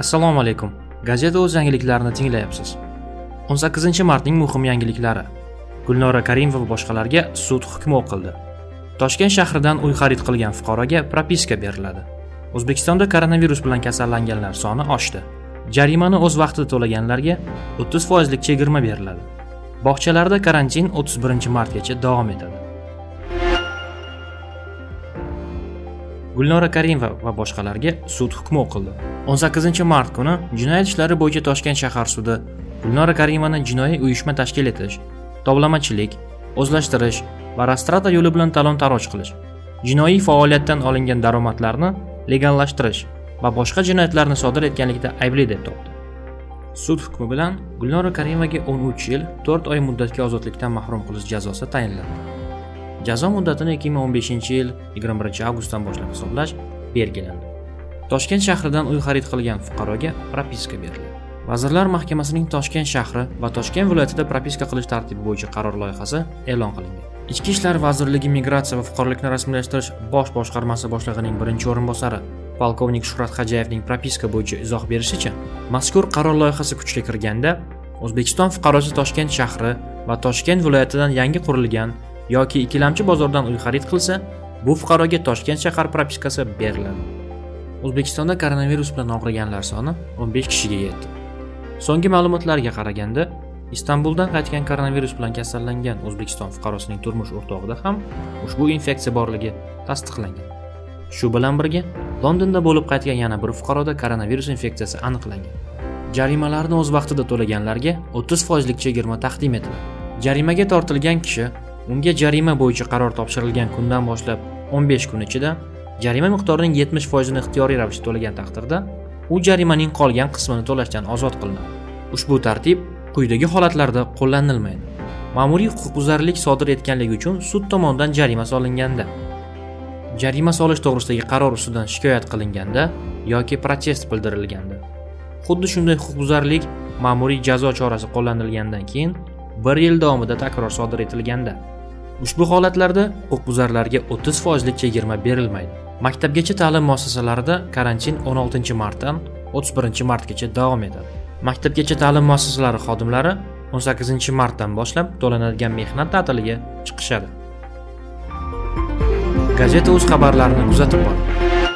assalomu alaykum. Gazeta o'z yangiliklarini tinglayapsiz. 18 martning muhim yangiliklari. Gulnora karimova va boshqalarga sud hukmi o'qildi. Toshkent shahridan uy xarid qilgan fuqaroga propiska beriladi. O'zbekistonda koronavirus bilan kasallanganlar soni oshdi. Jarimani o'z vaqtida to'laganlarga 30 foizlik chegirma beriladi. Bog'chalarda karantin 31 martgacha davom etadi. Gulnora karimova va boshqalarga sud hukmi o'qildi. 18 mart kuni jinoyat ishlari bo'yicha toshkent shahar sudi gulnora karimovani jinoiy uyushma tashkil etish toblamachilik o'zlashtirish va rastrata yo'li bilan talon taroj qilish jinoiy faoliyatdan olingan daromadlarni legallashtirish va boshqa jinoyatlarni sodir etganlikda aybli deb topdi. Sud hukmi bilan gulnora karimovaga 13 yil 4 oy muddatga ozodlikdan mahrum qilish jazosi tayinlandi. Jazo muddatini 2015 yil 21 avgustdan boshlab hisoblash belgilandi. Toshkent shahridan uy xarid qilgan fuqaroga propiska beriladi vazirlar mahkamasining toshkent shahri va toshkent viloyatida propiska qilish tartibi bo'yicha qaror loyihasi e'lon qilingan. Ichki ishlar vazirligi migratsiya va fuqarolikni rasmiylashtirish bosh boshqarmasi boshlig'ining birinchi o'rinbosari polkovnik shuhrat hajayevning propiska bo'yicha izoh berishicha mazkur qaror loyihasi kuchga kirganda o'zbekiston fuqarosi toshkent shahri va toshkent viloyatidan yangi qurilgan yoki ikkilamchi bozordan uy xarid qilsa bu fuqaroga toshkent shahar propiskasi beriladi. O'zbekistonda koronavirus bilan og'riganlar soni 15 kishiga yetdi. So'nggi ma'lumotlarga qaraganda istanbuldan qaytgan koronavirus bilan kasallangan o'zbekiston fuqarosining turmush o'rtog'ida ham ushbu infeksiya borligi tasdiqlangan. Shu bilan birga londonda bo'lib qaytgan yana bir fuqaroda koronavirus infeksiyasi aniqlangan. Jarimalarni o'z vaqtida to'laganlarga 30 foizlik chegirma taqdim etiladi. Jarimaga tortilgan kishi unga jarima bo'yicha qaror topshirilgan kundan boshlab 15 kun ichida jarima miqdorining 70 foizini ixtiyoriy ravishda to'lagan taqdirda u jarimaning qolgan qismini to'lashdan ozod qilinadi. Ushbu tartib quyidagi holatlarda qo'llanilmaydi. Ma'muriy huquqbuzarlik sodir etganligi uchun sud tomonidan jarima solinganda jarima solish to'g'risidagi qaror ustidan shikoyat qilinganda yoki protest bildirilganda. Xuddi shunday huquqbuzarlik ma'muriy jazo chorasi qo'llanilgandan keyin bir yil davomida takror sodir etilganda. Ushbu holatlarda huquqbuzarlarga 30 foizlik chegirma berilmaydi. Maktabgacha ta'lim muassasalarida karantin 16 martdan 31 martgacha davom etadi. Maktabgacha ta'lim muassasalari xodimlari 18 martdan boshlab to'lanadigan mehnat ta'tiliga chiqishadi. Gazeta o'z xabarlarini kuzatib boring